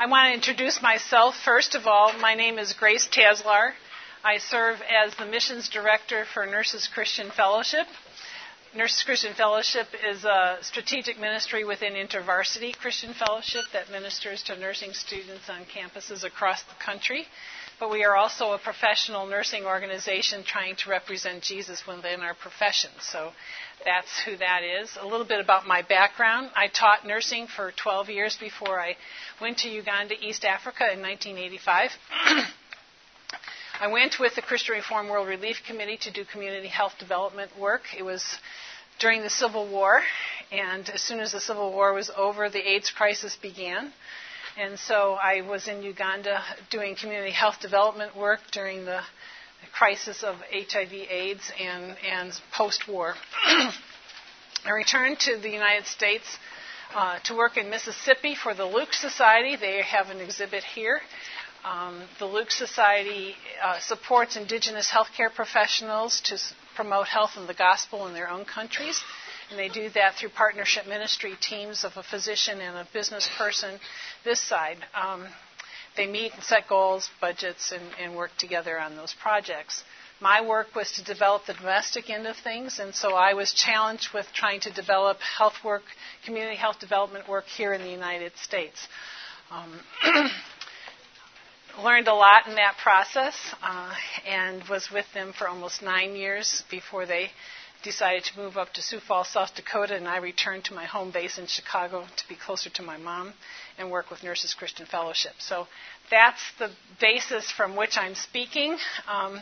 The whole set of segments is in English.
I want to introduce myself. First of all, my name is Grace Taslar. I serve as the missions director for Nurses Christian Fellowship. Nurses Christian Fellowship is a strategic ministry within InterVarsity Christian Fellowship that ministers to nursing students on campuses across the country. But we are also a professional nursing organization trying to represent Jesus within our profession. So that's who that is. A little bit about my background. I taught nursing for 12 years before I went to Uganda, East Africa in 1985. I went with the Christian Reform World Relief Committee to do community health development work. It was during the Civil War, and as soon as the Civil War was over, the AIDS crisis began. And so I was in Uganda doing community health development work during the crisis of HIV AIDS and, and post war. I returned to the United States uh, to work in Mississippi for the Luke Society. They have an exhibit here. Um, the Luke Society uh, supports indigenous healthcare professionals to s- promote health and the gospel in their own countries. And they do that through partnership ministry teams of a physician and a business person this side. Um, they meet and set goals, budgets, and, and work together on those projects. My work was to develop the domestic end of things, and so I was challenged with trying to develop health work, community health development work here in the United States. Um, learned a lot in that process uh, and was with them for almost nine years before they decided to move up to Sioux Falls, South Dakota, and I returned to my home base in Chicago to be closer to my mom and work with Nurses Christian Fellowship. So that's the basis from which I'm speaking. Um,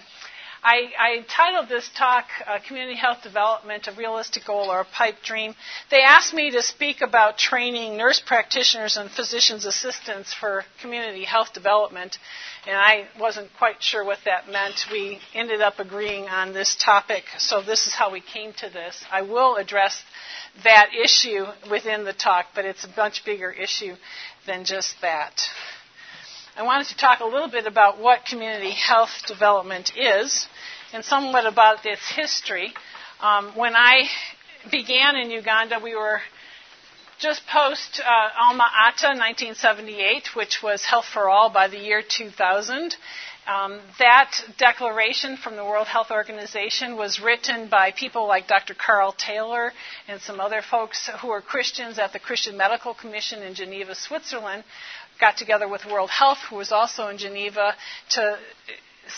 I, I, titled this talk uh, Community Health Development, a Realistic Goal or a Pipe Dream. They asked me to speak about training nurse practitioners and physician's assistants for community health development, and I wasn't quite sure what that meant. We ended up agreeing on this topic, so this is how we came to this. I will address that issue within the talk, but it's a much bigger issue than just that. I wanted to talk a little bit about what community health development is and somewhat about its history. Um, when I began in Uganda, we were just post uh, Alma Ata 1978, which was Health for All by the year 2000. Um, that declaration from the World Health Organization was written by people like Dr. Carl Taylor and some other folks who were Christians at the Christian Medical Commission in Geneva, Switzerland, got together with World Health, who was also in Geneva, to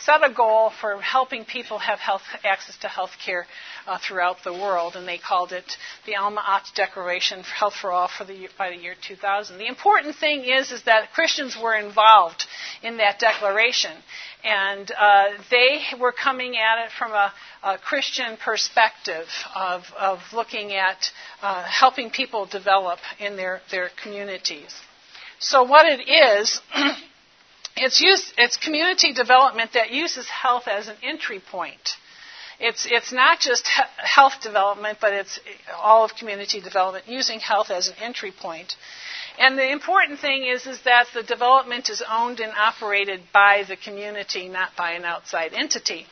set a goal for helping people have health, access to health care uh, throughout the world, and they called it the Alma Ata Declaration for Health for All for the, by the year 2000. The important thing is, is that Christians were involved in that declaration, and uh, they were coming at it from a, a Christian perspective of, of looking at uh, helping people develop in their, their communities. So what it is, it's, it's community development that uses health as an entry point. It's, it's not just health development, but it's all of community development using health as an entry point. And the important thing is, is that the development is owned and operated by the community, not by an outside entity.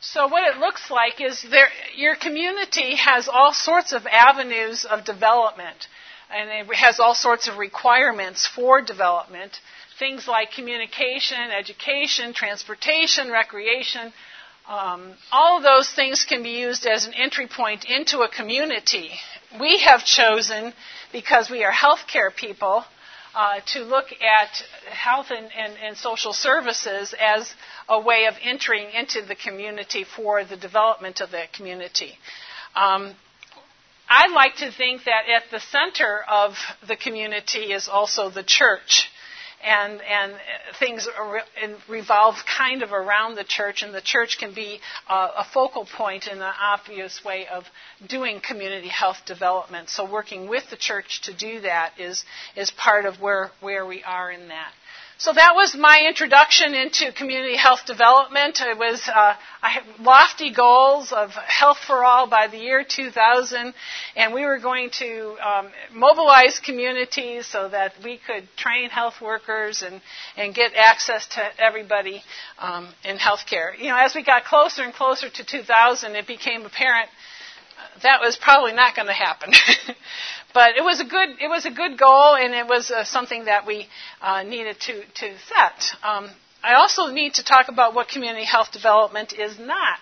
So what it looks like is there, your community has all sorts of avenues of development and it has all sorts of requirements for development. Things like communication, education, transportation, recreation. Um, all of those things can be used as an entry point into a community. We have chosen, because we are healthcare people, uh, to look at health and, and, and, social services as a way of entering into the community for the development of that community. Um, I like to think that at the center of the community is also the church. And, and things revolve kind of around the church, and the church can be a, a focal point in an obvious way of doing community health development. So, working with the church to do that is, is part of where, where we are in that. So that was my introduction into community health development. It was uh, I had lofty goals of health for all by the year 2000, and we were going to um, mobilize communities so that we could train health workers and and get access to everybody um, in healthcare. You know, as we got closer and closer to 2000, it became apparent that was probably not going to happen. but it was a good it was a good goal, and it was uh, something that we uh, needed to to set. Um, I also need to talk about what community health development is not.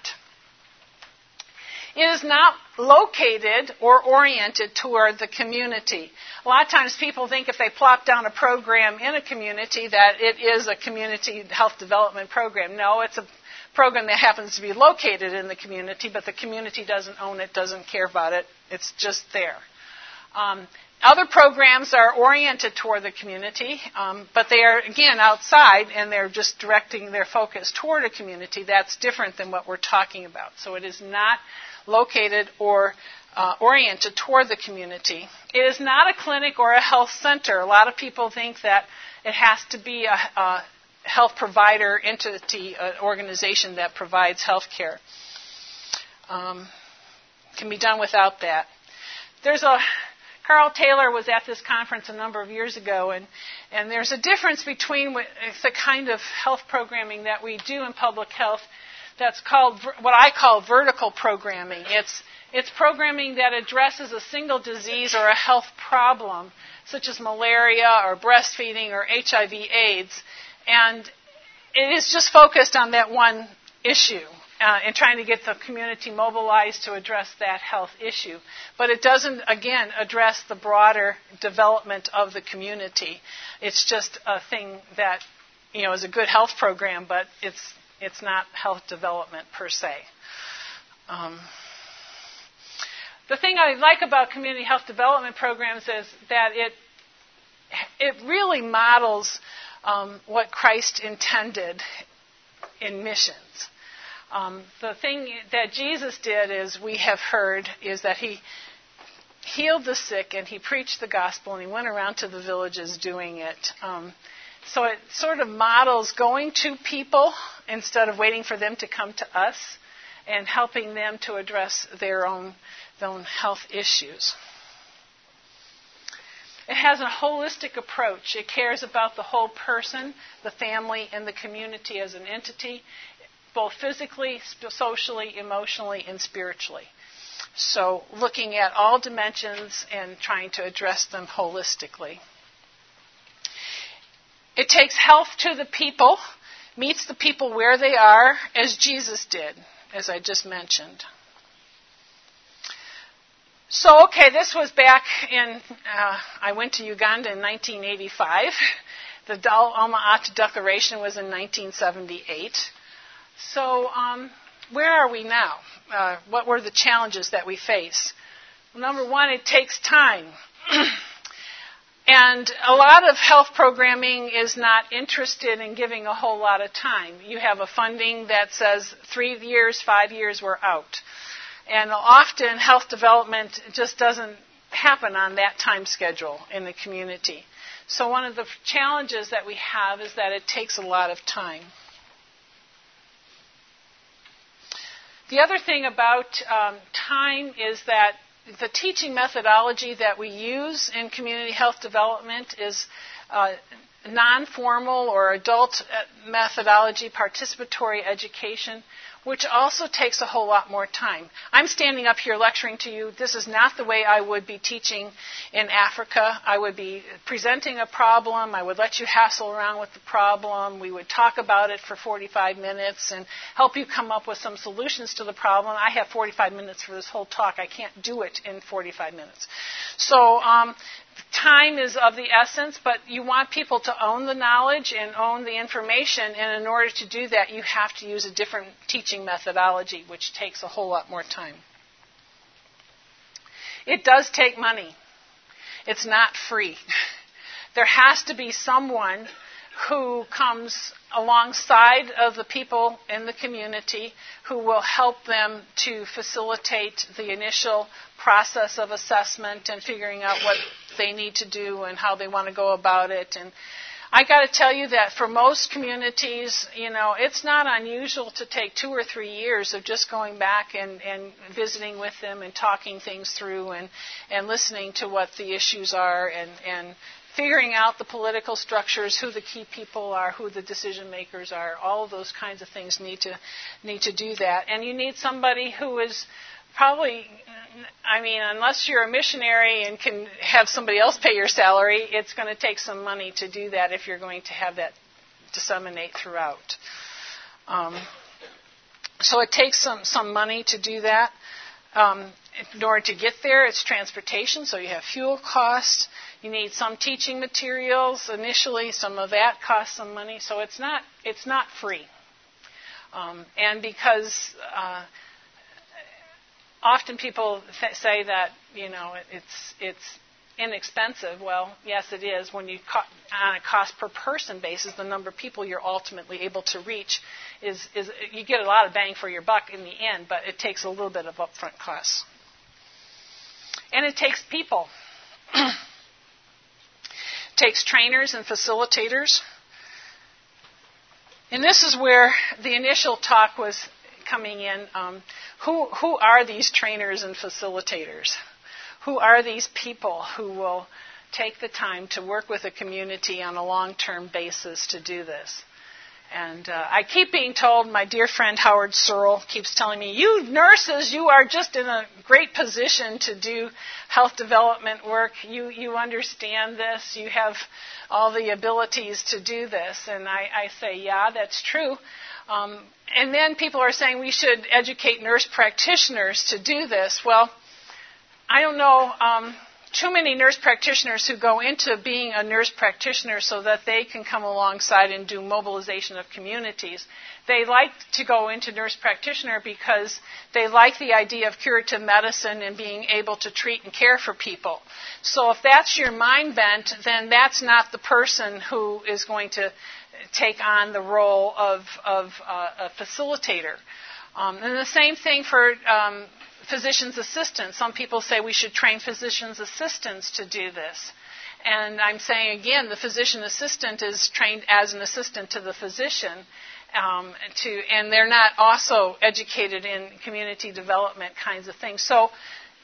It is not located or oriented toward the community. A lot of times people think if they plop down a program in a community that it is a community health development program. No, it's a program that happens to be located in the community, but the community doesn't own it, doesn't care about it. It's just there. Um, other programs are oriented toward the community, um, but they are, again, outside and they're just directing their focus toward a community. That's different than what we're talking about. So it is not located or uh, oriented toward the community. It is not a clinic or a health center. A lot of people think that it has to be a, a health provider entity, an organization that provides health care. Um, can be done without that. There's a Carl Taylor was at this conference a number of years ago, and, and there's a difference between the kind of health programming that we do in public health that's called what I call vertical programming. It's, it's programming that addresses a single disease or a health problem, such as malaria or breastfeeding or HIV AIDS, and it is just focused on that one issue uh, and trying to get the community mobilized to address that health issue. But it doesn't, again, address the broader development of the community. It's just a thing that, you know, is a good health program, but it's, it's not health development per se. Um, the thing I like about community health development programs is that it, it really models um, what Christ intended in missions. Um, the thing that Jesus did, is we have heard, is that he healed the sick and he preached the gospel and he went around to the villages doing it. Um, so it sort of models going to people instead of waiting for them to come to us and helping them to address their own, their own health issues. It has a holistic approach. It cares about the whole person, the family, and the community as an entity both physically, socially, emotionally, and spiritually. So, looking at all dimensions and trying to address them holistically. It takes health to the people, meets the people where they are, as Jesus did, as I just mentioned. So, okay, this was back in, uh, I went to Uganda in 1985. The Alma Ata Declaration was in 1978. So, um, where are we now? Uh, what were the challenges that we face? Well, number one, it takes time. and a lot of health programming is not interested in giving a whole lot of time. You have a funding that says three years, five years, we're out. And often health development just doesn't happen on that time schedule in the community. So one of the challenges that we have is that it takes a lot of time. The other thing about um, time is that the teaching methodology that we use in community health development is uh, non formal or adult uh, methodology, participatory education which also takes a whole lot more time. I'm standing up here lecturing to you. This is not the way I would be teaching in Africa. I would be presenting a problem. I would let you hassle around with the problem. We would talk about it for 45 minutes and help you come up with some solutions to the problem. I have 45 minutes for this whole talk. I can't do it in 45 minutes. So um, time is of the essence, but you want people to own the knowledge and own the information, and in order to do that, you have to use a different teaching methodology, which takes a whole lot more time. It does take money. It's not free. There has to be someone who comes alongside of the people in the community who will help them to facilitate the initial process of assessment and figuring out what they need to do and how they want to go about it. And I got to tell you that for most communities, you know, it's not unusual to take two or three years of just going back and, and visiting with them and talking things through and, and listening to what the issues are and, and figuring out the political structures, who the key people are, who the decision makers are, all those kinds of things need to need to do that. And you need somebody who is probably, I mean, unless you're a missionary and can have somebody else pay your salary, it's going to take some money to do that if you're going to have that disseminate throughout. Um, so it takes some, some money to do that. Um, in order to get there, it's transportation, so you have fuel costs. You need some teaching materials initially. Some of that costs some money, so it's not it's not free. Um, and because uh, often people th- say that you know it's it's inexpensive. Well, yes, it is. When you on a cost per person basis, the number of people you're ultimately able to reach is is you get a lot of bang for your buck in the end, but it takes a little bit of upfront costs, and it takes people. takes trainers and facilitators. And this is where the initial talk was coming in. Um, who, who are these trainers and facilitators? Who are these people who will take the time to work with a community on a long term basis to do this? And uh, I keep being told, my dear friend Howard Searle keeps telling me, you nurses, you are just in a great position to do health development work. You, you understand this. You have all the abilities to do this. And I, I say, yeah, that's true. Um, and then people are saying we should educate nurse practitioners to do this. Well, I don't know. Um, too many nurse practitioners who go into being a nurse practitioner so that they can come alongside and do mobilization of communities. They like to go into nurse practitioner because they like the idea of curative medicine and being able to treat and care for people. So if that's your mind bent, then that's not the person who is going to take on the role of, of uh, a facilitator. Um, and the same thing for um, physician's assistants. Some people say we should train physician's assistants to do this. And I'm saying again, the physician assistant is trained as an assistant to the physician. Um, to, and they're not also educated in community development kinds of things. So,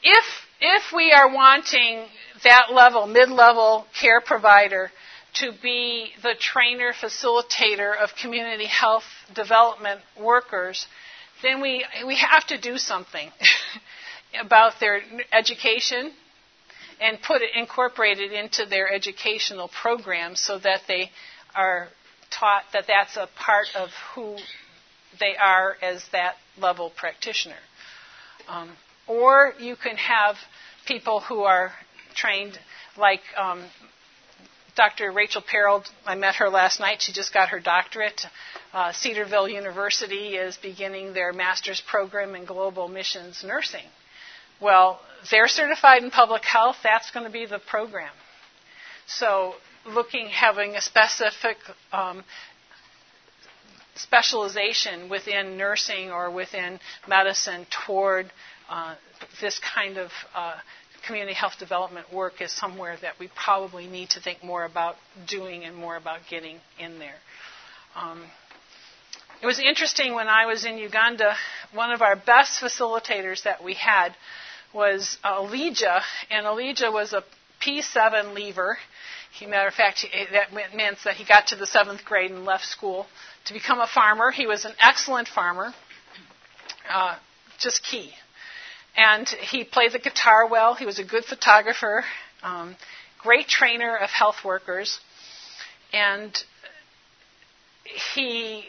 if if we are wanting that level, mid-level care provider to be the trainer facilitator of community health development workers, then we, we have to do something about their education and put it, incorporate it into their educational program so that they are taught that that's a part of who they are as that level practitioner. Um, or you can have people who are trained like um, Dr. Rachel Perald, I met her last night. She just got her doctorate. Uh, Cedarville University is beginning their master's program in global missions nursing. Well, they're certified in public health. That's going to be the program. So, looking, having a specific um, specialization within nursing or within medicine toward uh, this kind of uh, community health development work is somewhere that we probably need to think more about doing and more about getting in there. Um, it was interesting when I was in Uganda, one of our best facilitators that we had was Elijah, and Elijah was a P7 leaver. He, matter of fact, he, that meant that he got to the seventh grade and left school to become a farmer. He was an excellent farmer, uh, just key. And he played the guitar well. He was a good photographer, um, great trainer of health workers. And he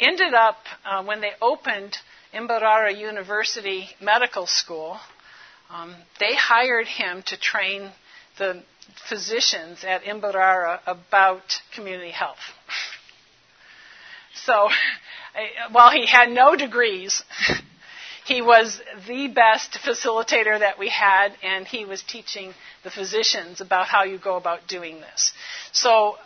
ended up, uh, when they opened Mbarara University Medical School, um, they hired him to train the physicians at Mbarara about community health. So, while he had no degrees, he was the best facilitator that we had, and he was teaching the physicians about how you go about doing this. So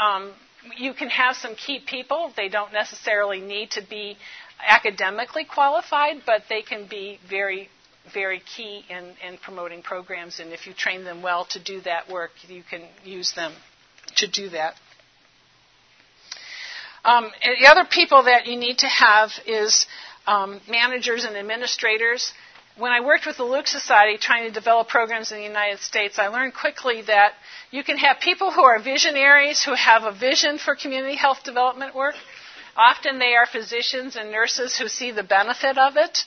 um, you can have some key people. They don't necessarily need to be academically qualified, but they can be very, very key in, in promoting programs. And if you train them well to do that work, you can use them to do that. Um, the other people that you need to have is um, managers and administrators. When I worked with the Luke Society trying to develop programs in the United States, I learned quickly that you can have people who are visionaries, who have a vision for community health development work. Often they are physicians and nurses who see the benefit of it.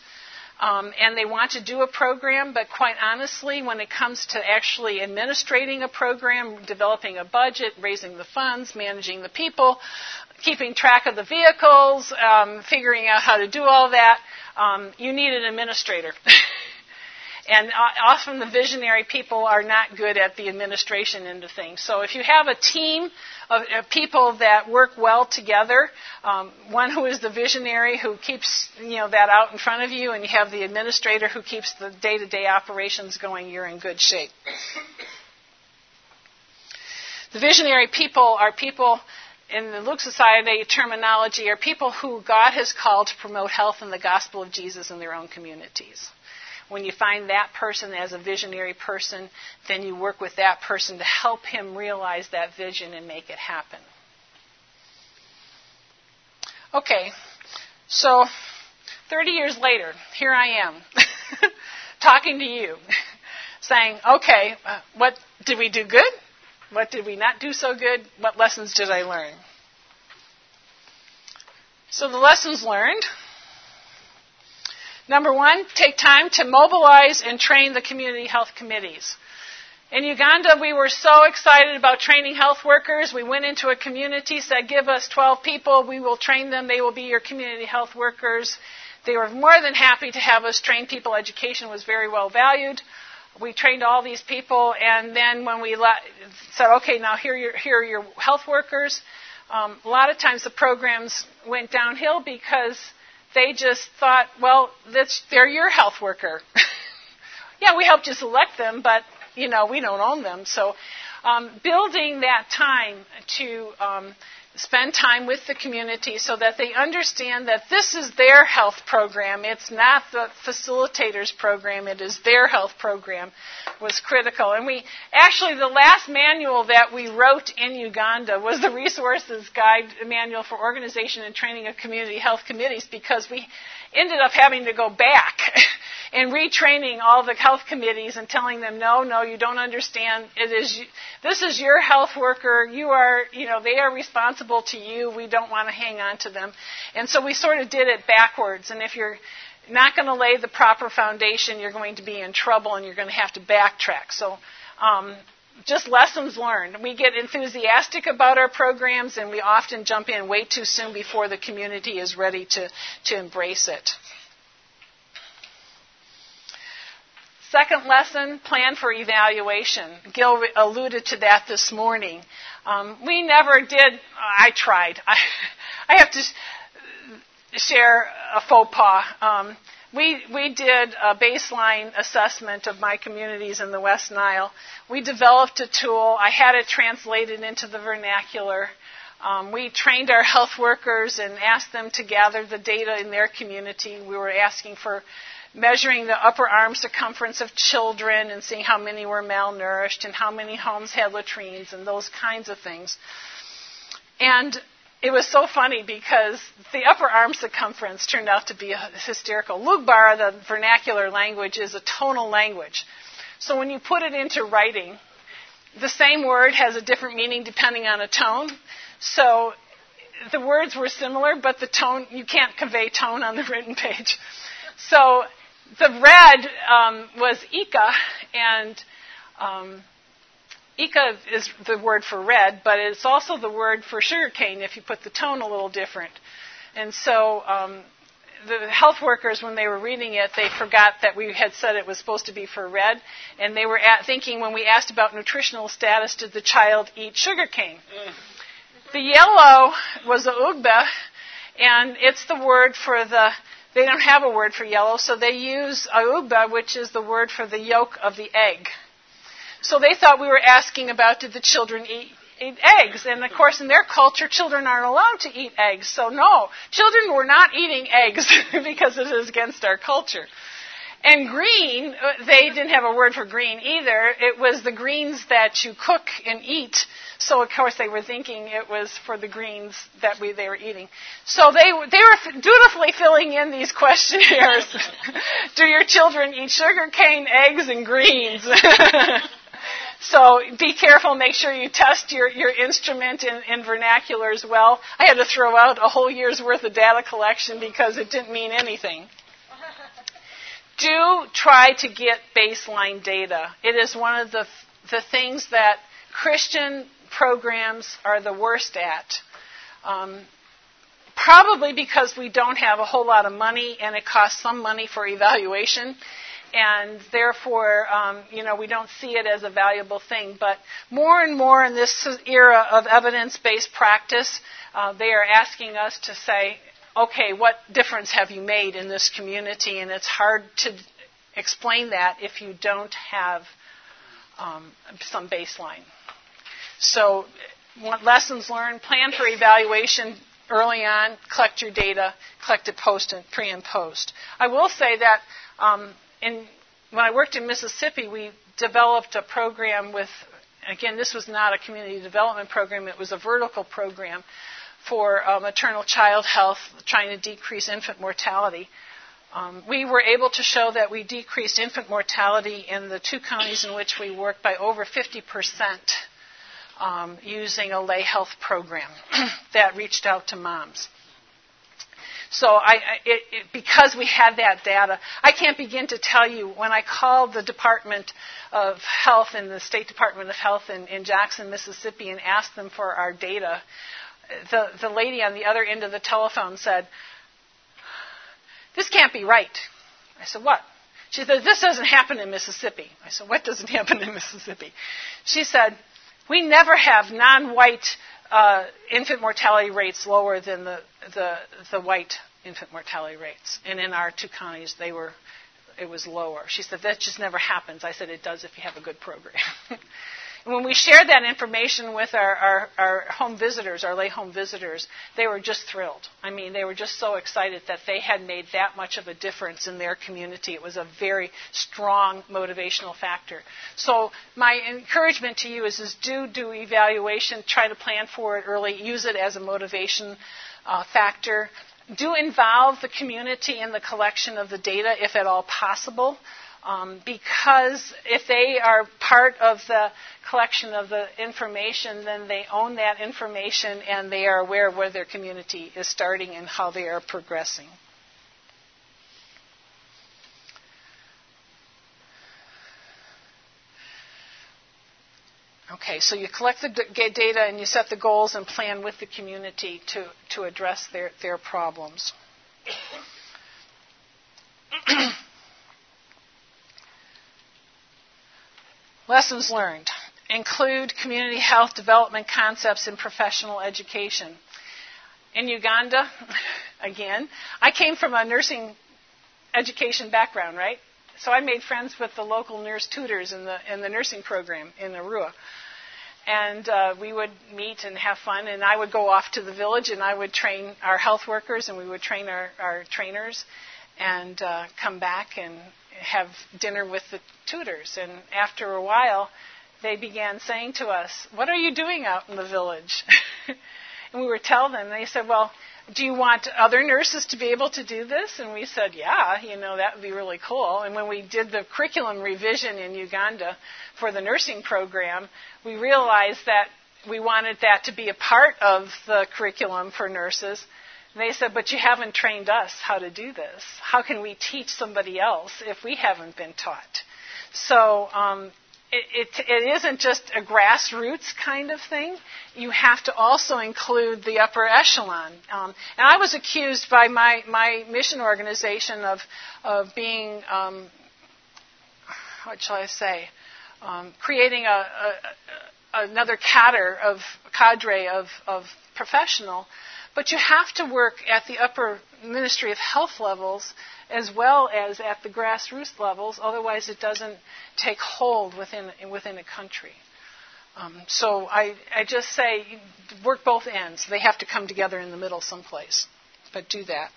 Um, and they want to do a program, but quite honestly, when it comes to actually administrating a program, developing a budget, raising the funds, managing the people, keeping track of the vehicles, um, figuring out how to do all that, um, you need an administrator. And uh, often the visionary people are not good at the administration end of things. So if you have a team of, people that work well together, um, one who is the visionary who keeps you know that out in front of you, and you have the administrator who keeps the day-to-day operations going, you're in good shape. The visionary people are people in the Luke Society terminology are people who God has called to promote health and the gospel of Jesus in their own communities. When you find that person as a visionary person, then you work with that person to help him realize that vision and make it happen. Okay, so 30 years later, here I am, talking to you, saying, okay, uh, what did we do good? What did we not do so good? What lessons did I learn? So the lessons learned Number one, take time to mobilize and train the community health committees. In Uganda, we were so excited about training health workers. We went into a community, said, give us 12 people, we will train them, they will be your community health workers. They were more than happy to have us train people. Education was very well valued. We trained all these people, and then when we said, okay, now here here are your health workers, um, a lot of times the programs went downhill because they just thought, well, that's, they're your health worker. yeah, we helped you select them, but you know we don't own them. So, um, building that time to um, spend time with the community so that they understand that this is their health program. It's not the facilitator's program, it is their health program was critical. And we actually, the last manual that we wrote in Uganda was the Resources Guide Manual for Organization and Training of Community Health Committees because we ended up having to go back and retraining all the health committees and telling them, no, no, you don't understand. It is this is your health worker. You are, you know, they are responsible to you. We don't want to hang on to them. And so we sort of did it backwards. And if you're not going to lay the proper foundation, you're going to be in trouble and you're going to have to backtrack. So. Um, just lessons learned. We get enthusiastic about our programs and we often jump in way too soon before the community is ready to, to embrace it. Second lesson, plan for evaluation. Gil alluded to that this morning. Um, we never did, I tried. I, I have to share a faux pas. Um, we, we did a baseline assessment of my communities in the West Nile. We developed a tool. I had it translated into the vernacular. Um, we trained our health workers and asked them to gather the data in their community. We were asking for measuring the upper arm circumference of children and seeing how many were malnourished and how many homes had latrines and those kinds of things. And it was so funny because the upper arm circumference turned out to be hysterical. Lugbara, the vernacular language, is a tonal language. So when you put it into writing, the same word has a different meaning depending on a tone. So the words were similar, but the tone, you can't convey tone on the written page. So the red um, was Ika, and um, Ika is the word for red, but it's also the word for sugarcane if you put the tone a little different. And so um, the health workers, when they were reading it, they forgot that we had said it was supposed to be for red, and they were thinking when we asked about nutritional status, did the child eat sugarcane? Mm. The yellow was the ugba, and it's the word for the they don't have a word for yellow, so they use auba, which is the word for the yolk of the egg. So they thought we were asking about did the children eat, eat eggs? And of course, in their culture, children aren't allowed to eat eggs. So no, children were not eating eggs because it is against our culture. And green, uh, they didn't have a word for green either. It was the greens that you cook and eat. So of course they were thinking it was for the greens that we, they were eating. So they, they were dutifully filling in these questionnaires. Do your children eat sugar cane, eggs, and greens? So be careful. Make sure you test your, your instrument in, in vernacular as well. I had to throw out a whole year's worth of data collection because it didn't mean anything. Do try to get baseline data. It is one of the, the things that Christian programs are the worst at. Um, probably because we don't have a whole lot of money and it costs some money for evaluation and therefore, um, you know, we don't see it as a valuable thing. But more and more in this era of evidence-based practice, uh, they are asking us to say, okay, what difference have you made in this community? And it's hard to explain that if you don't have um, some baseline. So, lessons learned, plan for evaluation early on, collect your data, collect it post and pre and post. I will say that um, in, when I worked in Mississippi, we developed a program with, again, this was not a community development program, it was a vertical program for uh, maternal child health, trying to decrease infant mortality. Um, we were able to show that we decreased infant mortality in the two counties in which we worked by over 50 percent um, using a lay health program that reached out to moms. So I, it, it, because we had that data, I can't begin to tell you when I called the Department of Health and the State Department of Health in, in Jackson, Mississippi, and asked them for our data. The, the lady on the other end of the telephone said, This can't be right. I said, What? She said, This doesn't happen in Mississippi. I said, What doesn't happen in Mississippi? She said, We never have non white uh, infant mortality rates lower than the, the, the white infant mortality rates. And in our two counties, they were, it was lower. She said, that just never happens. I said, it does if you have a good program. And when we shared that information with our, our, our, home visitors, our lay home visitors, they were just thrilled. I mean, they were just so excited that they had made that much of a difference in their community. It was a very strong motivational factor. So my encouragement to you is, is do do evaluation, try to plan for it early, use it as a motivation uh, factor. Do involve the community in the collection of the data if at all possible. Um, because if they are part of the collection of the information, then they own that information and they are aware of where their community is starting and how they are progressing. Okay, so you collect the data and you set the goals and plan with the community to, to address their, their problems. Lessons learned include community health development concepts in professional education. In Uganda, again, I came from a nursing education background, right? So I made friends with the local nurse tutors in the in the nursing program in Arua. And uh, we would meet and have fun, and I would go off to the village and I would train our health workers and we would train our, our trainers and uh, come back and have dinner with the tutors. And after a while, they began saying to us, What are you doing out in the village? and we were telling them, they said, Well, do you want other nurses to be able to do this? And we said, Yeah, you know, that would be really cool. And when we did the curriculum revision in Uganda for the nursing program, we realized that we wanted that to be a part of the curriculum for nurses. They said, But you haven't trained us how to do this. How can we teach somebody else if we haven't been taught? So um, it, it, it isn't just a grassroots kind of thing. You have to also include the upper echelon. Um, and I was accused by my, my mission organization of, of being, um, what shall I say, um, creating a, a, another cadre of, cadre of, of professional but you have to work at the upper Ministry of Health levels as well as at the grassroots levels, otherwise, it doesn't take hold within, within a country. Um, so I, I just say work both ends. They have to come together in the middle someplace. But do that.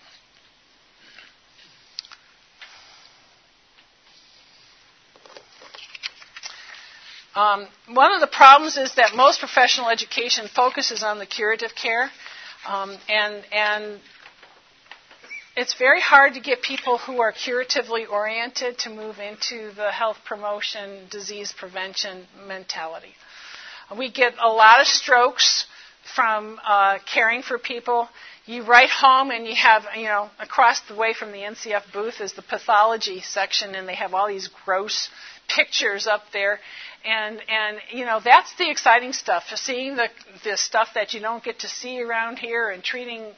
Um, one of the problems is that most professional education focuses on the curative care. Um, and, and it's very hard to get people who are curatively oriented to move into the health promotion, disease prevention mentality. We get a lot of strokes from uh, caring for people. You write home and you have, you know, across the way from the NCF booth is the pathology section, and they have all these gross pictures up there. And, and you know, that's the exciting stuff, seeing the, the stuff that you don't get to see around here and treating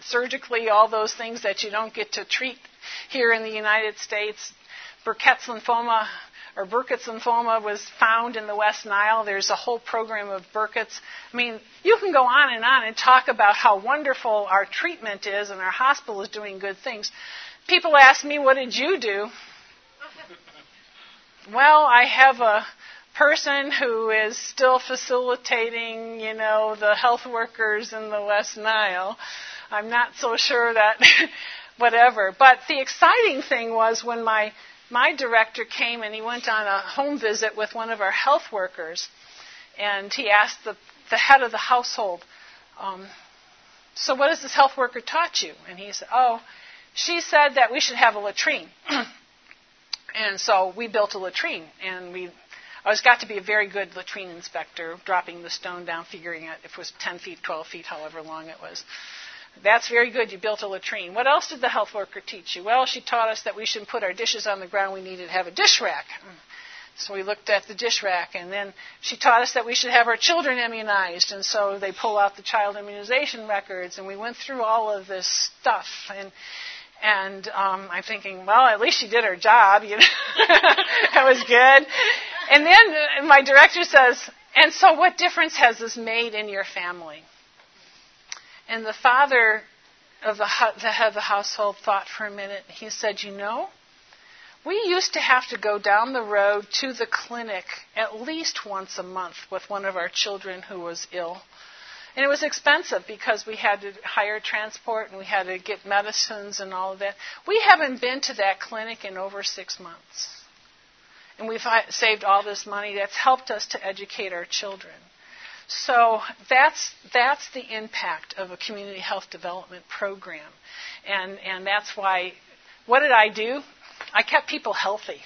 surgically all those things that you don't get to treat here in the United States. Burkett's lymphoma or Burkitt's lymphoma was found in the West Nile. There's a whole program of Burkitt's. I mean, you can go on and on and talk about how wonderful our treatment is and our hospital is doing good things. People ask me, what did you do? Well, I have a person who is still facilitating, you know, the health workers in the West Nile. I'm not so sure that whatever. But the exciting thing was when my my director came and he went on a home visit with one of our health workers, and he asked the, the head of the household, um, "So what has this health worker taught you?" And he said, "Oh, she said that we should have a latrine." and so we built a latrine, and we I was got to be a very good latrine inspector, dropping the stone down, figuring out if it was 10 feet, 12 feet, however long it was. That's very good. You built a latrine. What else did the health worker teach you? Well, she taught us that we shouldn't put our dishes on the ground. We needed to have a dish rack. So we looked at the dish rack, and then she taught us that we should have our children immunized, and so they pull out the child immunization records, and we went through all of this stuff, and and um, I'm thinking, well, at least she did her job, you know, that was good. And then my director says, and so what difference has this made in your family? And the father of the, the head of the household thought for a minute. He said, You know, we used to have to go down the road to the clinic at least once a month with one of our children who was ill. And it was expensive because we had to hire transport and we had to get medicines and all of that. We haven't been to that clinic in over six months. And we've uh, saved all this money that's helped us to educate our children. So that's that's the impact of a community health development program, and and that's why. What did I do? I kept people healthy.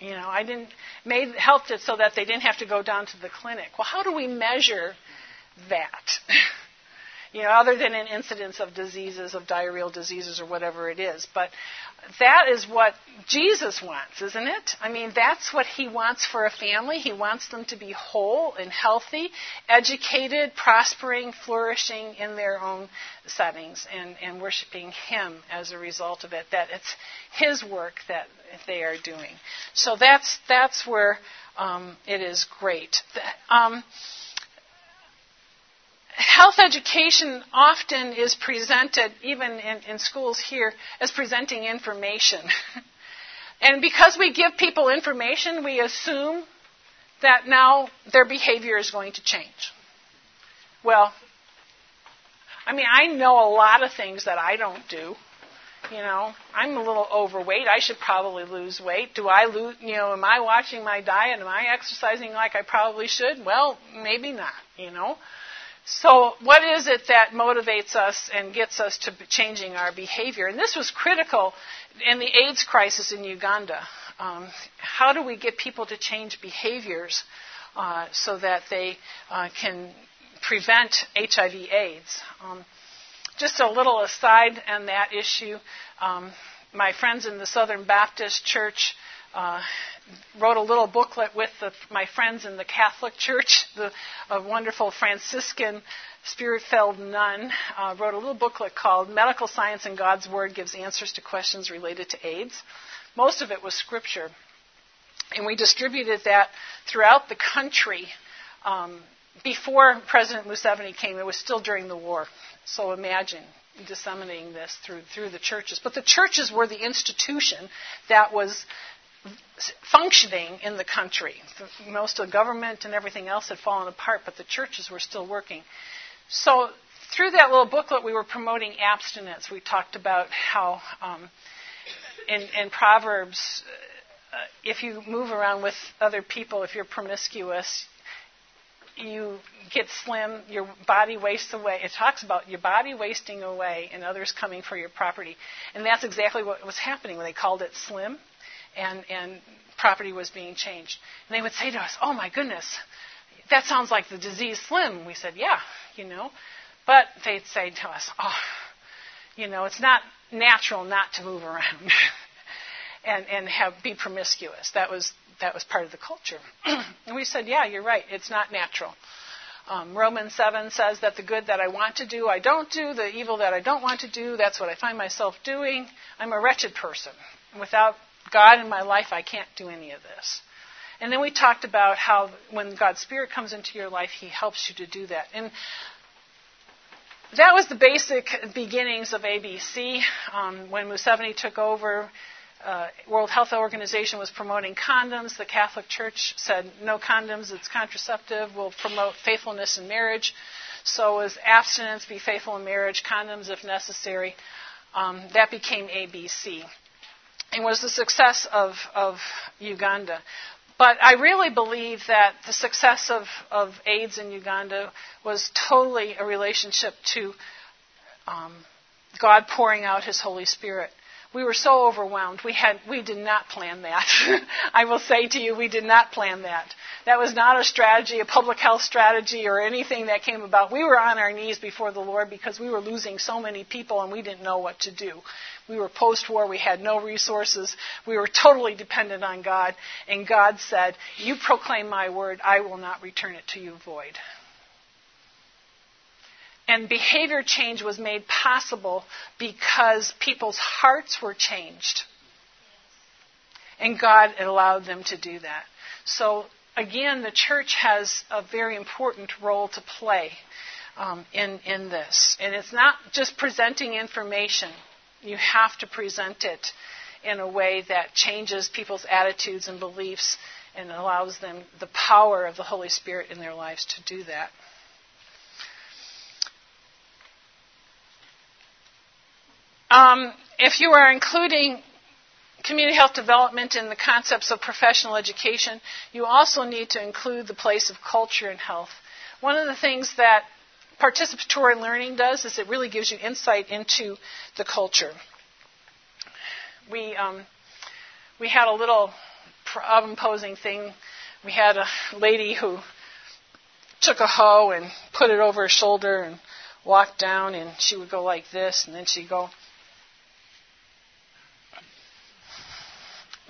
You know, I didn't made helped it so that they didn't have to go down to the clinic. Well, how do we measure that? you know, other than an incidence of diseases, of diarrheal diseases or whatever it is. But that is what Jesus wants, isn't it? I mean, that's what he wants for a family. He wants them to be whole and healthy, educated, prospering, flourishing in their own settings, and, and worshiping him as a result of it. That it's his work that they are doing. So that's that's where um, it is great. Um, health education often is presented, even in, in schools here, as presenting information. and because we give people information, we assume that now their behavior is going to change. Well, I mean, I know a lot of things that I don't do. You know, I'm a little overweight. I should probably lose weight. Do I lose, you know, am I watching my diet? Am I exercising like I probably should? Well, maybe not, you know. So, what is it that motivates us and gets us to changing our behavior? And this was critical in the AIDS crisis in Uganda. Um, how do we get people to change behaviors uh, so that they uh, can prevent HIV/AIDS? Um, just a little aside on that issue. Um, my friends in the Southern Baptist Church uh, wrote a little booklet with the, my friends in the Catholic Church. The, a wonderful Franciscan spirit-filled nun uh, wrote a little booklet called "Medical Science and God's Word Gives Answers to Questions Related to AIDS." Most of it was scripture, and we distributed that throughout the country. Um, before President Museveni came, it was still during the war. So imagine disseminating this through through the churches. But the churches were the institution that was functioning in the country. Most of the government and everything else had fallen apart, but the churches were still working. So, through that little booklet, we were promoting abstinence. We talked about how um, in, in, Proverbs, uh, if you move around with other people, if you're promiscuous, you get slim, your body wastes away. It talks about your body wasting away and others coming for your property. And that's exactly what was happening when they called it slim and, and property was being changed. And they would say to us, Oh my goodness, that sounds like the disease slim. We said, yeah, you know. But they'd say to us, oh, you know, it's not natural not to move around and, and have, be promiscuous. That was, that was part of the culture. and we said, yeah, you're right. It's not natural. Um, Romans 7 says that the good that I want to do, I don't do. The evil that I don't want to do, that's what I find myself doing. I'm a wretched person. Without God in my life, I can't do any of this. And then we talked about how when God's Spirit comes into your life, He helps you to do that. And that was the basic beginnings of ABC. Um, when Museveni took over, uh, World Health Organization was promoting condoms. The Catholic Church said no condoms, it's contraceptive. We'll promote faithfulness in marriage. So was abstinence, be faithful in marriage, condoms if necessary. Um, that became ABC. And was the success of, of Uganda. But I really believe that the success of, of AIDS in Uganda was totally a relationship to um, God pouring out His Holy Spirit. We were so overwhelmed. We had we did not plan that. I will say to you, we did not plan that. That was not a strategy, a public health strategy, or anything that came about. We were on our knees before the Lord because we were losing so many people and we didn't know what to do. We were post war. We had no resources. We were totally dependent on God. And God said, You proclaim my word, I will not return it to you void. And behavior change was made possible because people's hearts were changed. And God allowed them to do that. So, again, the church has a very important role to play um, in, in this. And it's not just presenting information, you have to present it in a way that changes people's attitudes and beliefs and allows them the power of the Holy Spirit in their lives to do that. Um, if you are including community health development in the concepts of professional education, you also need to include the place of culture and health. One of the things that participatory learning does is it really gives you insight into the culture. We, um, we had a little problem posing thing. We had a lady who took a hoe and put it over her shoulder and walked down, and she would go like this, and then she'd go.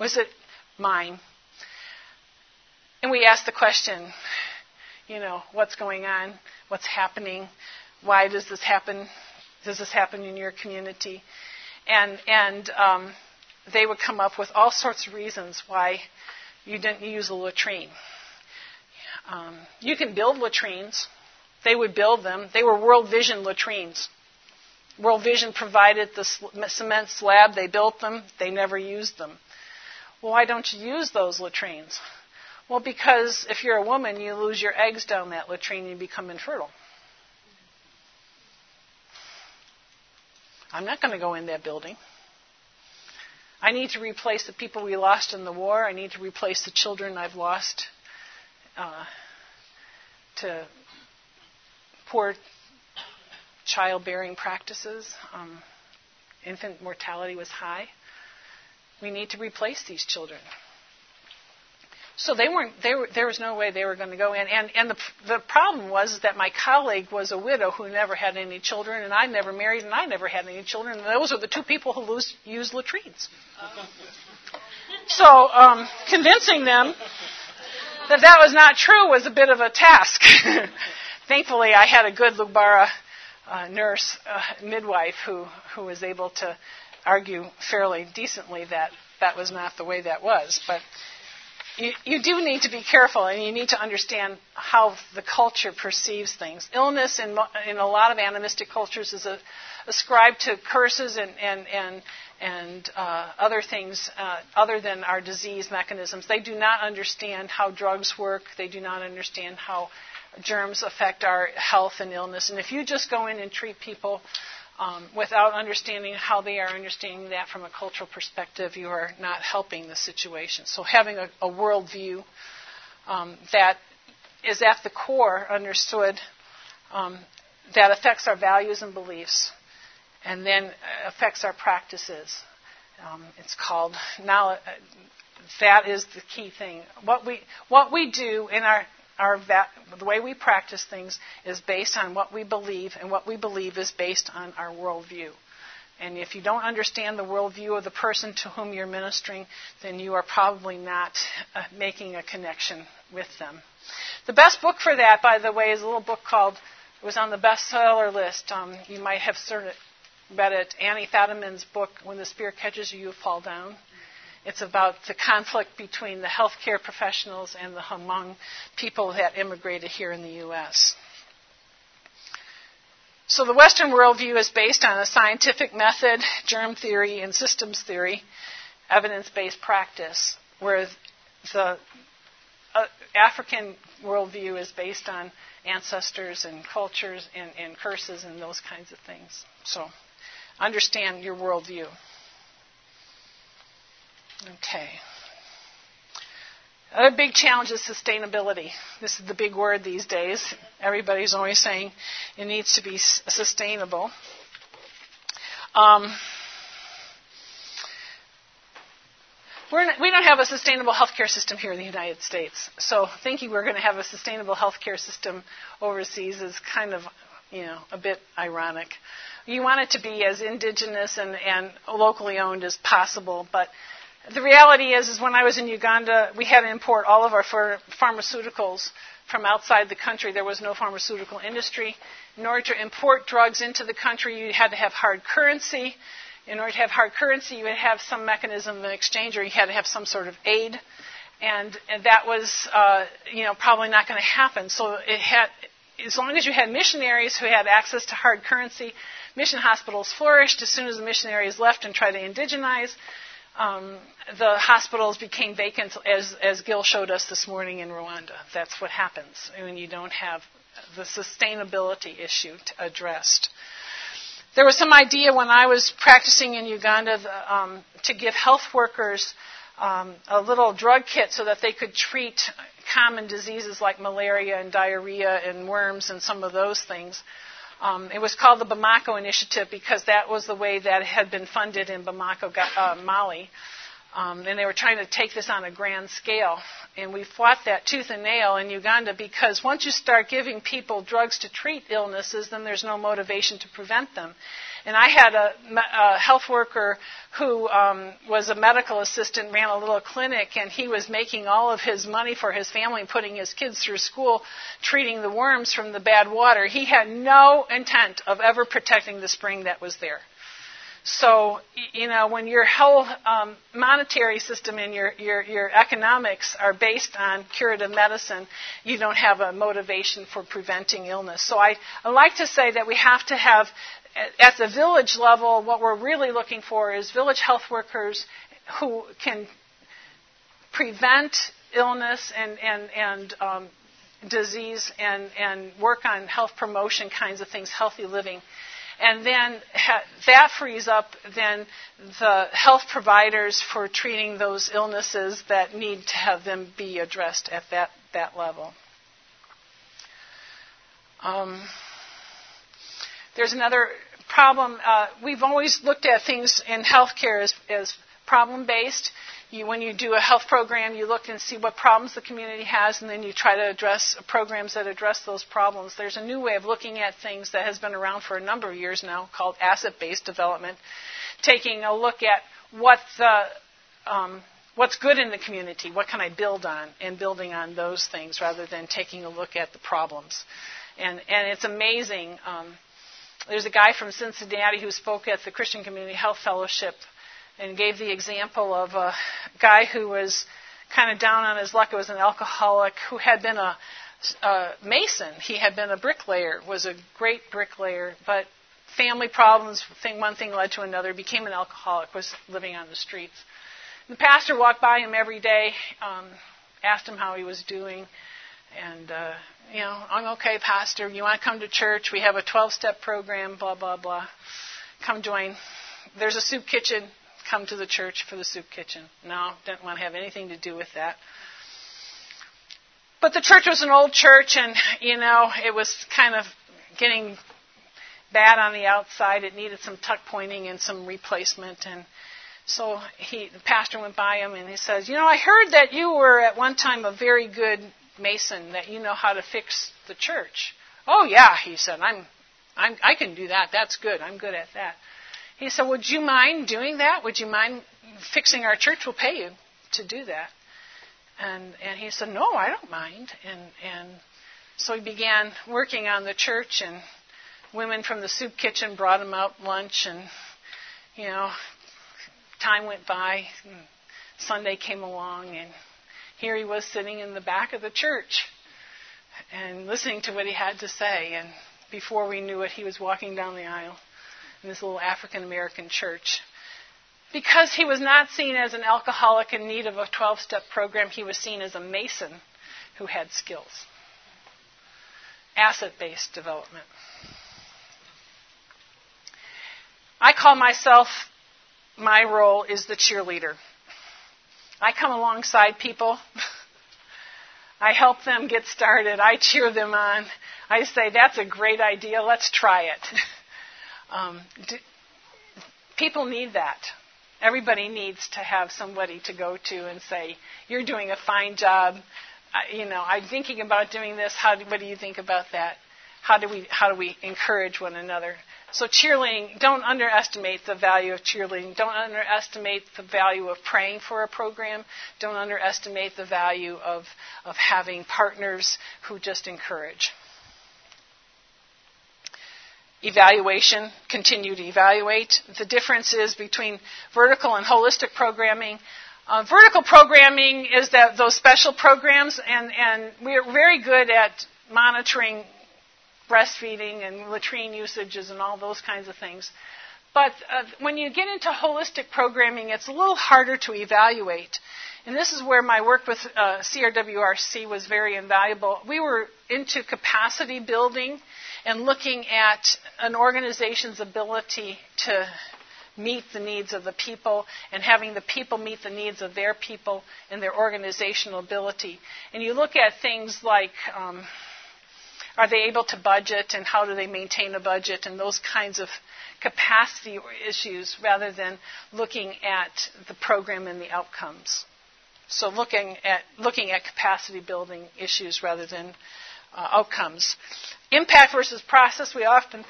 Was it mine? And we asked the question, you know, what's going on? What's happening? Why does this happen? Does this happen in your community? And and um, they would come up with all sorts of reasons why you didn't use a latrine. Um, you can build latrines. They would build them. They were World Vision latrines. World Vision provided the cement slab. They built them. They never used them. Well, why don't you use those latrines? Well, because if you're a woman, you lose your eggs down that latrine and you become infertile. I'm not going to go in that building. I need to replace the people we lost in the war. I need to replace the children I've lost uh, to poor childbearing practices. Um, infant mortality was high. We need to replace these children. So they weren't. They were, there was no way they were going to go in. And and the the problem was that my colleague was a widow who never had any children, and I never married, and I never had any children. And those are the two people who lose, used latrines. So um, convincing them that that was not true was a bit of a task. Thankfully, I had a good Lugbara uh, nurse, uh, midwife, who who was able to argue fairly decently that that was not the way that was, but you, you do need to be careful and you need to understand how the culture perceives things. Illness in, in a lot of animistic cultures is a, ascribed to curses and, and, and, and uh, other things uh, other than our disease mechanisms. They do not understand how drugs work, they do not understand how germs affect our health and illness. And if you just go in and treat people um, without understanding how they are understanding that from a cultural perspective, you are not helping the situation. So having a, a worldview um, that is at the core understood um, that affects our values and beliefs and then affects our practices. Um, it's called now. Uh, that is the key thing. What we what we do in our our va- the way we practice things is based on what we believe, and what we believe is based on our worldview. And if you don't understand the worldview of the person to whom you're ministering, then you are probably not uh, making a connection with them. The best book for that, by the way, is a little book called, it was on the bestseller list. Um, you might have read it, Annie Fadiman's book, When the Spirit Catches You, You Fall Down. It's about the conflict between the healthcare professionals and the Hmong people that immigrated here in the U.S. So the Western worldview is based on a scientific method, germ theory, and systems theory, evidence-based practice, whereas the uh, African worldview is based on ancestors and cultures and, and curses and those kinds of things. So understand your worldview. Okay. Another big challenge is sustainability. This is the big word these days. Everybody's always saying it needs to be sustainable. Um, not, we don't have a sustainable healthcare system here in the United States. So thinking we're going to have a sustainable healthcare system overseas is kind of, you know, a bit ironic. You want it to be as indigenous and, and locally owned as possible, but the reality is, is when I was in Uganda, we had to import all of our pharmaceuticals from outside the country. There was no pharmaceutical industry. In order to import drugs into the country, you had to have hard currency. In order to have hard currency, you would have some mechanism of exchange, or you had to have some sort of aid, and, and that was, uh, you know, probably not going to happen. So it had, as long as you had missionaries who had access to hard currency, mission hospitals flourished. As soon as the missionaries left and tried to indigenize, um, the hospitals became vacant, as, as Gil showed us this morning in Rwanda. That's what happens when you don't have the sustainability issue addressed. There was some idea when I was practicing in Uganda the, um, to give health workers um, a little drug kit so that they could treat common diseases like malaria and diarrhea and worms and some of those things. Um, it was called the Bamako Initiative because that was the way that had been funded in Bamako, uh, Mali. Um, and they were trying to take this on a grand scale. And we fought that tooth and nail in Uganda because once you start giving people drugs to treat illnesses, then there's no motivation to prevent them. And I had a, a health worker who um, was a medical assistant, ran a little clinic, and he was making all of his money for his family, putting his kids through school, treating the worms from the bad water. He had no intent of ever protecting the spring that was there. So, you know, when your whole um, monetary system and your, your, your economics are based on curative medicine, you don't have a motivation for preventing illness. So I, I like to say that we have to have, at the village level, what we're really looking for is village health workers who can prevent illness and, and, and um, disease and, and work on health promotion kinds of things, healthy living and then ha- that frees up then the health providers for treating those illnesses that need to have them be addressed at that, that level. Um, there's another problem. Uh, we've always looked at things in healthcare as, as problem based. You, when you do a health program, you look and see what problems the community has, and then you try to address programs that address those problems. There's a new way of looking at things that has been around for a number of years now called asset based development, taking a look at what the um, what's good in the community, what can I build on, and building on those things rather than taking a look at the problems. And, and it's amazing. Um, there's a guy from Cincinnati who spoke at the Christian Community Health Fellowship and gave the example of a guy who was kind of down on his luck. It was an alcoholic who had been a, a mason. He had been a bricklayer, was a great bricklayer, but family problems, thing, one thing led to another, became an alcoholic, was living on the streets. The pastor walked by him every day, um, asked him how he was doing, and, uh, you know, I'm okay, pastor. You want to come to church? We have a 12 step program, blah, blah, blah. Come join. There's a soup kitchen come to the church for the soup kitchen. No, didn't want to have anything to do with that. But the church was an old church, and you know it was kind of getting bad on the outside. It needed some tuck pointing and some replacement, and so he, the pastor went by him and he says, "You know, I heard that you were at one time a very good mason that you know how to fix the church. Oh, yeah, he said, I'm, I'm, I can do that. That's good. I'm good at that. He said, Would you mind doing that? Would you mind fixing our church? We'll pay you to do that. And, and he said, No, I don't mind. And, and so he began working on the church, and women from the soup kitchen brought him out lunch, and, you know, time went by, Sunday came along, and here he was sitting in the back of the church and listening to what he had to say. And before we knew it, he was walking down the aisle in this little African American church. Because he was not seen as an alcoholic in need of a 12 step program, he was seen as a mason who had skills. Asset based development. I call myself, my role is the cheerleader. I come alongside people. I help them get started. I cheer them on. I say, that's a great idea. Let's try it. um, do, people need that. Everybody needs to have somebody to go to and say, you're doing a fine job. I, you know, I'm thinking about doing this. How do, what do you think about that? How do we how do we encourage one another? So cheerleading, don't underestimate the value of cheerleading. Don't underestimate the value of praying for a program. Don't underestimate the value of, of having partners who just encourage. Evaluation, continue to evaluate. The difference is between vertical and holistic programming. Uh, vertical programming is that those special programs, and, and we're very good at monitoring breastfeeding and latrine usages and all those kinds of things. But uh, when you get into holistic programming, it's a little harder to evaluate. And this is where my work with uh, CRWRC was very invaluable. We were into capacity building and looking at an organization's ability to meet the needs of the people and having the people meet the needs of their people and their organizational ability. And you look at things like um, are they able to budget and how do they maintain a budget and those kinds of capacity issues rather than looking at the program and the outcomes. So looking at looking at capacity building issues rather than uh, outcomes. Impact versus process. We often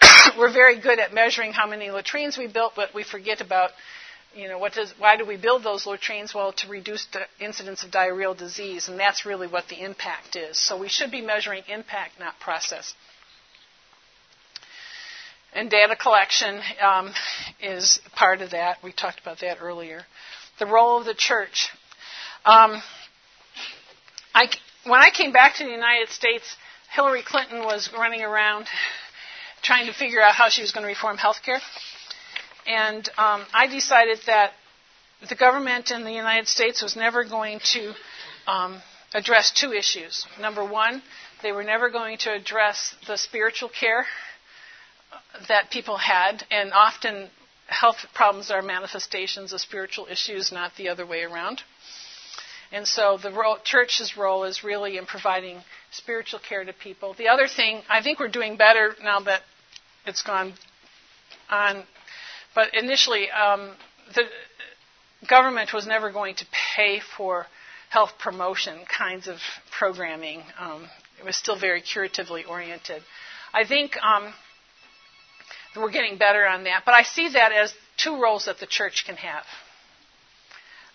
we're very good at measuring how many latrines we built, but we forget about you know, what does, why do we build those latrines? Well, to reduce the incidence of diarrheal disease, and that's really what the impact is. So we should be measuring impact, not process. And data collection um, is part of that. We talked about that earlier. The role of the church. Um, I, when I came back to the United States, Hillary Clinton was running around trying to figure out how she was going to reform health care. And um, I decided that the government in the United States was never going to um, address two issues. Number one, they were never going to address the spiritual care that people had, and often health problems are manifestations of spiritual issues, not the other way around. And so the role, church's role is really in providing spiritual care to people. The other thing, I think we're doing better now that it's gone on but initially, um, the government was never going to pay for health promotion kinds of programming. Um, it was still very curatively oriented. I think um, we're getting better on that, but I see that as two roles that the church can have.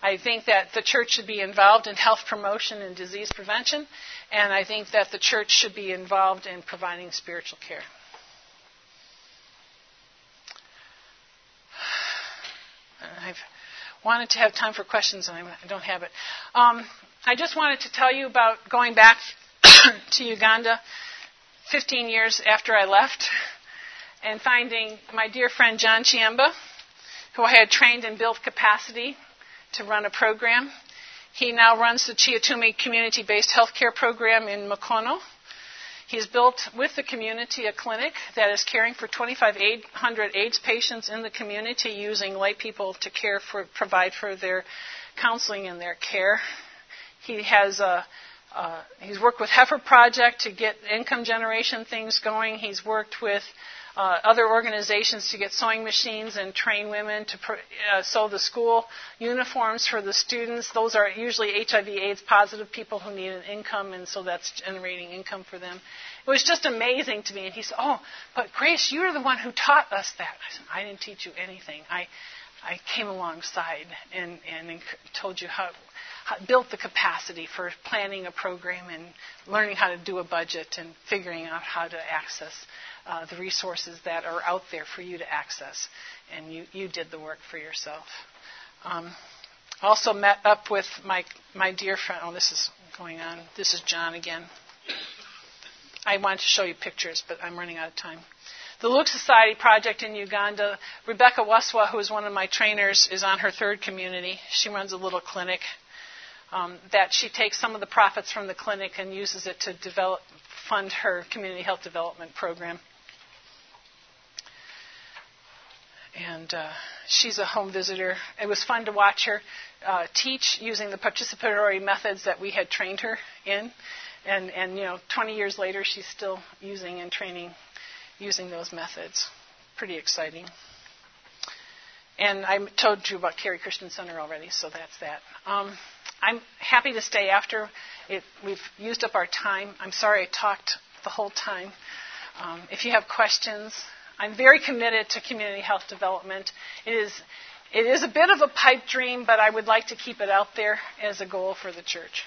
I think that the church should be involved in health promotion and disease prevention, and I think that the church should be involved in providing spiritual care. I've wanted to have time for questions and I don't have it. Um, I just wanted to tell you about going back to Uganda 15 years after I left and finding my dear friend John Chiemba, who I had trained and built capacity to run a program. He now runs the Chiatumi community based healthcare program in Mukono. He's built with the community a clinic that is caring for 2,500 AIDS patients in the community using lay people to care for, provide for their counseling and their care. He has a, uh, he's worked with Heifer Project to get income generation things going. He's worked with uh, other organizations to get sewing machines and train women to pr- uh, sew the school uniforms for the students. Those are usually HIV/AIDS positive people who need an income, and so that's generating income for them. It was just amazing to me. And he said, "Oh, but Grace, you're the one who taught us that." I said, "I didn't teach you anything. I, I came alongside and and told you how." Built the capacity for planning a program and learning how to do a budget and figuring out how to access uh, the resources that are out there for you to access. And you, you did the work for yourself. Um, also met up with my, my dear friend. Oh, this is going on. This is John again. I wanted to show you pictures, but I'm running out of time. The Luke Society project in Uganda, Rebecca Waswa, who is one of my trainers, is on her third community. She runs a little clinic um, that she takes some of the profits from the clinic and uses it to develop, fund her community health development program. And uh, she's a home visitor. It was fun to watch her uh, teach using the participatory methods that we had trained her in. And, and, you know, 20 years later, she's still using and training using those methods. Pretty exciting. And I told you about Carrie Christian Center already, so that's that. Um, I'm happy to stay after. It, we've used up our time. I'm sorry I talked the whole time. Um, if you have questions, I'm very committed to community health development. It is, it is a bit of a pipe dream, but I would like to keep it out there as a goal for the church.